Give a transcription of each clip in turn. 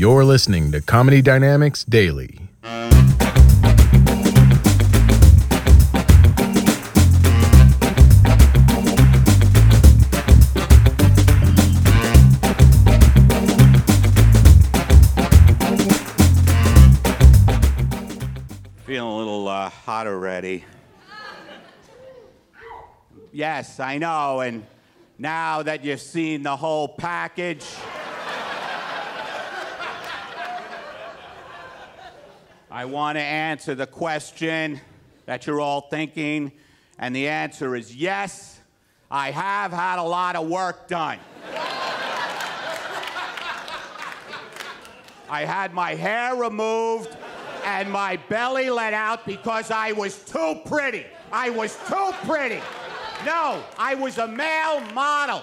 You're listening to Comedy Dynamics Daily. Feeling a little uh, hot already. Yes, I know. And now that you've seen the whole package, I want to answer the question that you're all thinking. And the answer is yes, I have had a lot of work done. I had my hair removed and my belly let out because I was too pretty. I was too pretty. No, I was a male model.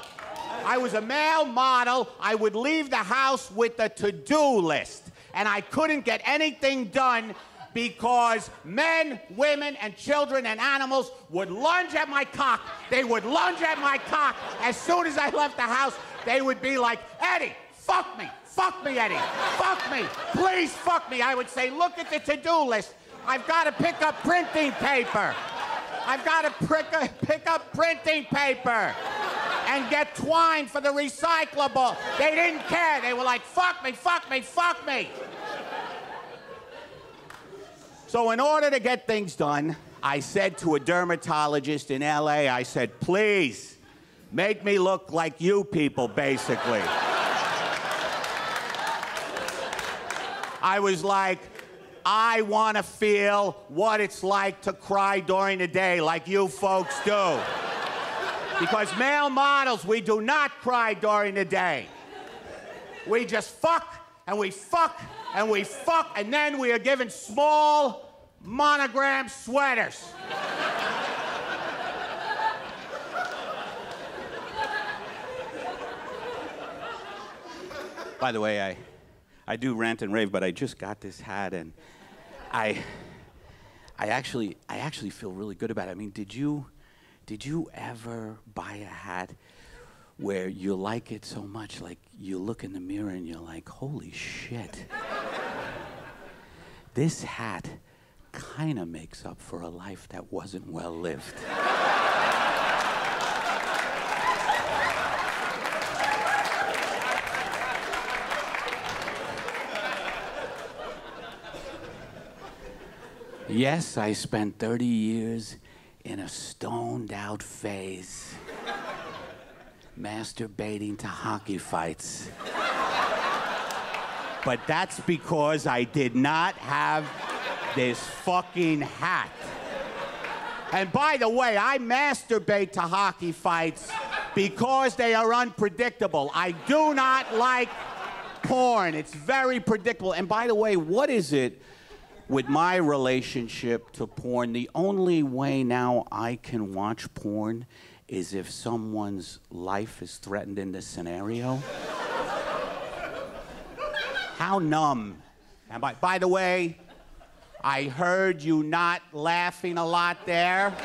I was a male model. I would leave the house with a to do list, and I couldn't get anything done because men, women, and children and animals would lunge at my cock. They would lunge at my cock. As soon as I left the house, they would be like, Eddie, fuck me. Fuck me, Eddie. Fuck me. Please fuck me. I would say, look at the to-do list. I've got to pick up printing paper. I've got to pick up printing paper and get twine for the recyclable. They didn't care. They were like, fuck me, fuck me, fuck me. So, in order to get things done, I said to a dermatologist in LA, I said, please make me look like you people, basically. I was like, I want to feel what it's like to cry during the day, like you folks do. Because male models, we do not cry during the day. We just fuck and we fuck and we fuck, and then we are given small monogram sweaters. By the way, I, I do rant and rave, but I just got this hat and I, I actually, I actually feel really good about it. I mean, did you, did you ever buy a hat where you like it so much, like you look in the mirror and you're like, holy shit. this hat kind of makes up for a life that wasn't well lived. Yes, I spent 30 years in a stoned out phase, masturbating to hockey fights. But that's because I did not have this fucking hat. And by the way, I masturbate to hockey fights because they are unpredictable. I do not like porn, it's very predictable. And by the way, what is it? With my relationship to porn, the only way now I can watch porn is if someone's life is threatened in this scenario. How numb am I? By the way, I heard you not laughing a lot there.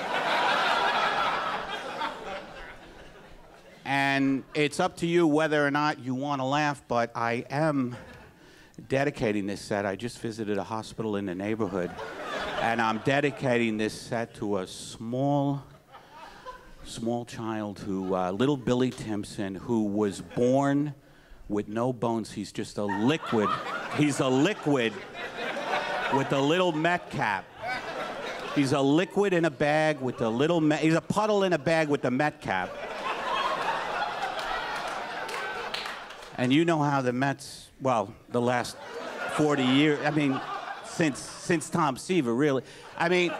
and it's up to you whether or not you want to laugh, but I am dedicating this set. I just visited a hospital in the neighborhood, and I'm dedicating this set to a small, small child who, uh, little Billy Timpson, who was born with no bones. He's just a liquid. He's a liquid with a little Met cap. He's a liquid in a bag with a little. Met, he's a puddle in a bag with a Met cap. And you know how the Mets, well, the last 40 years, I mean, since, since Tom Seaver, really. I mean,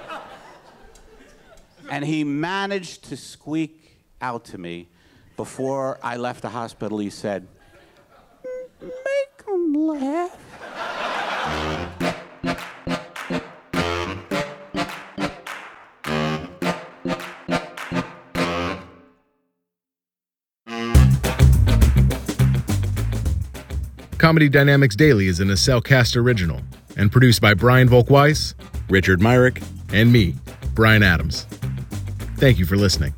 and he managed to squeak out to me before I left the hospital. He said, Make him laugh. Comedy Dynamics Daily is an Acelcast original and produced by Brian Volkweiss, Richard Myrick, and me, Brian Adams. Thank you for listening.